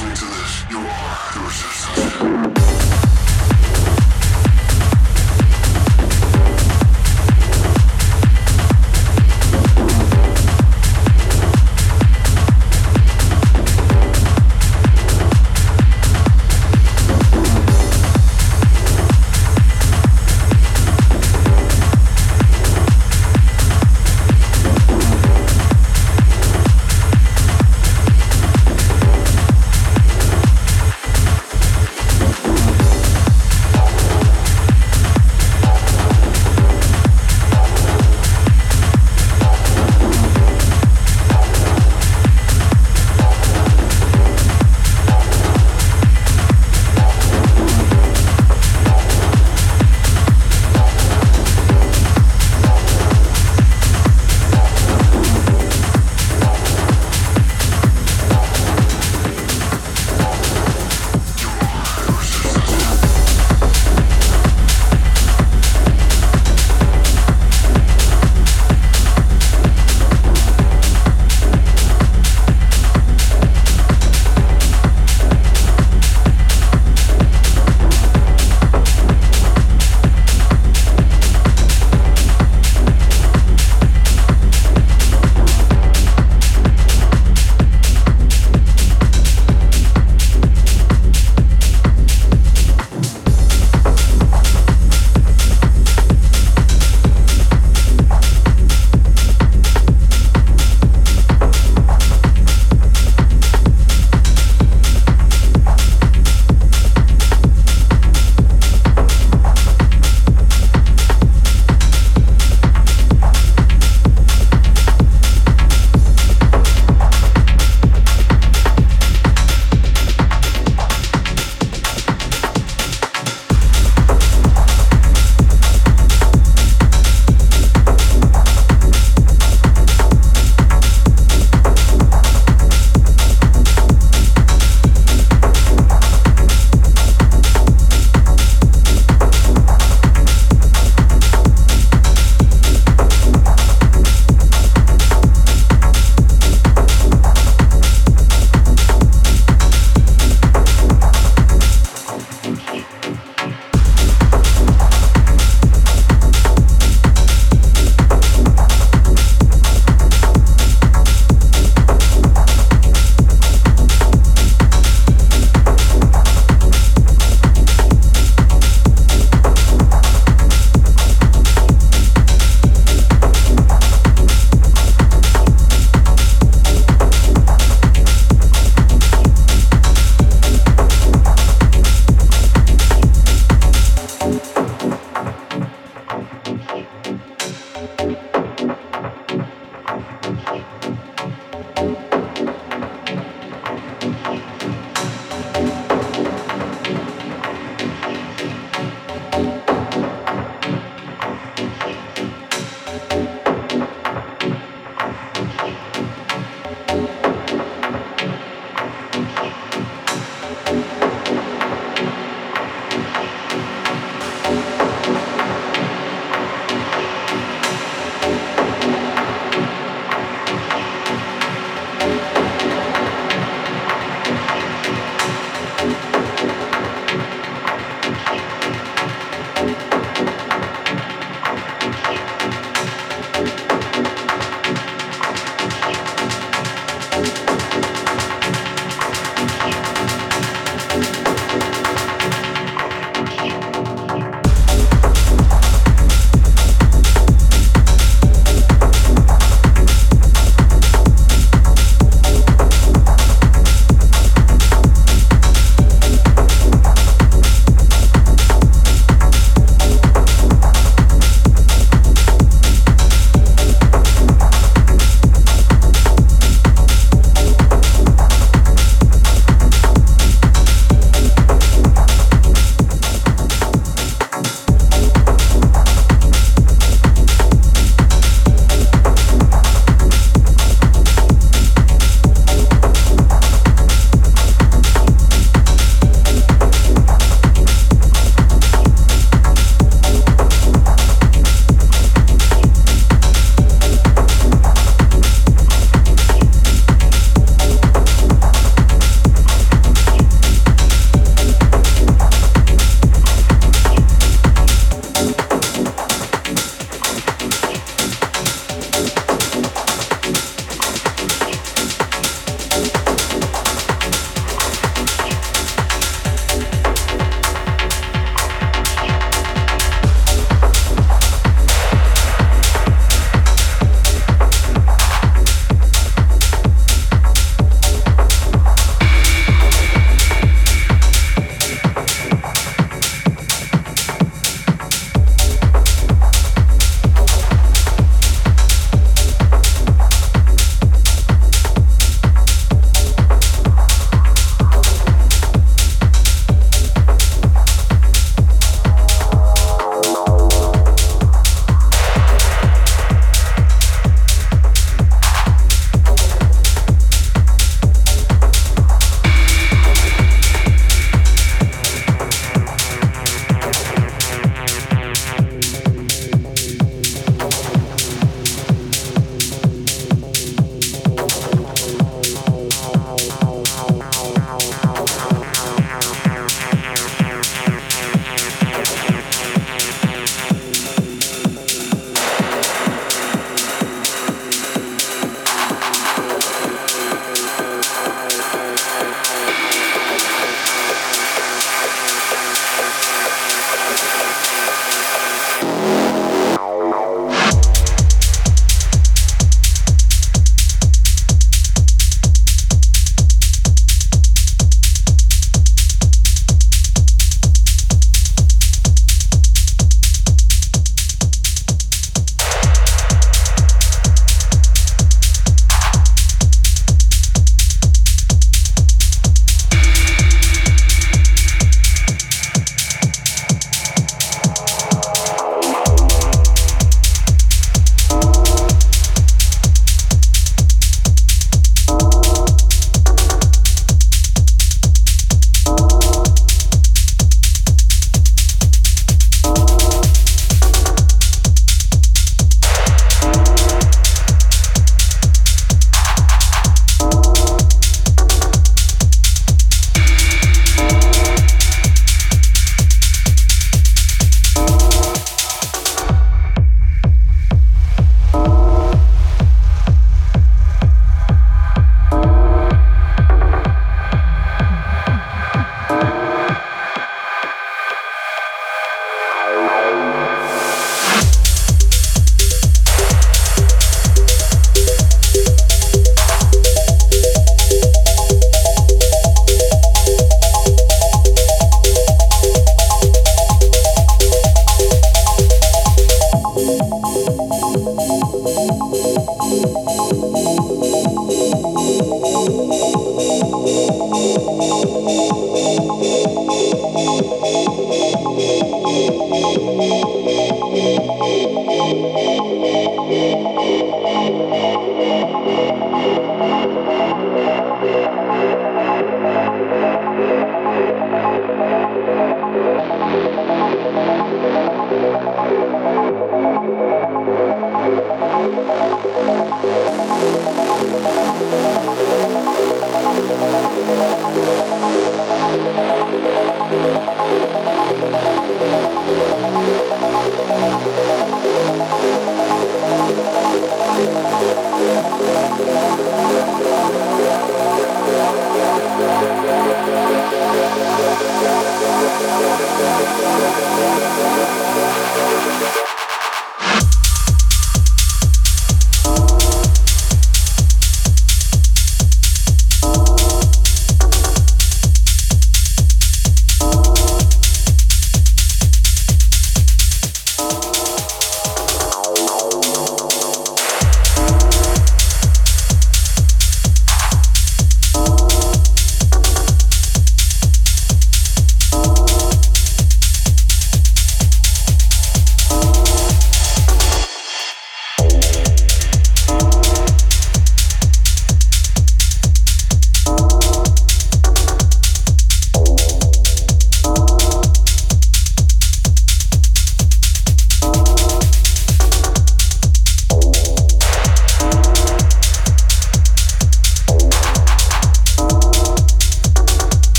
listening to this, you are the resistance.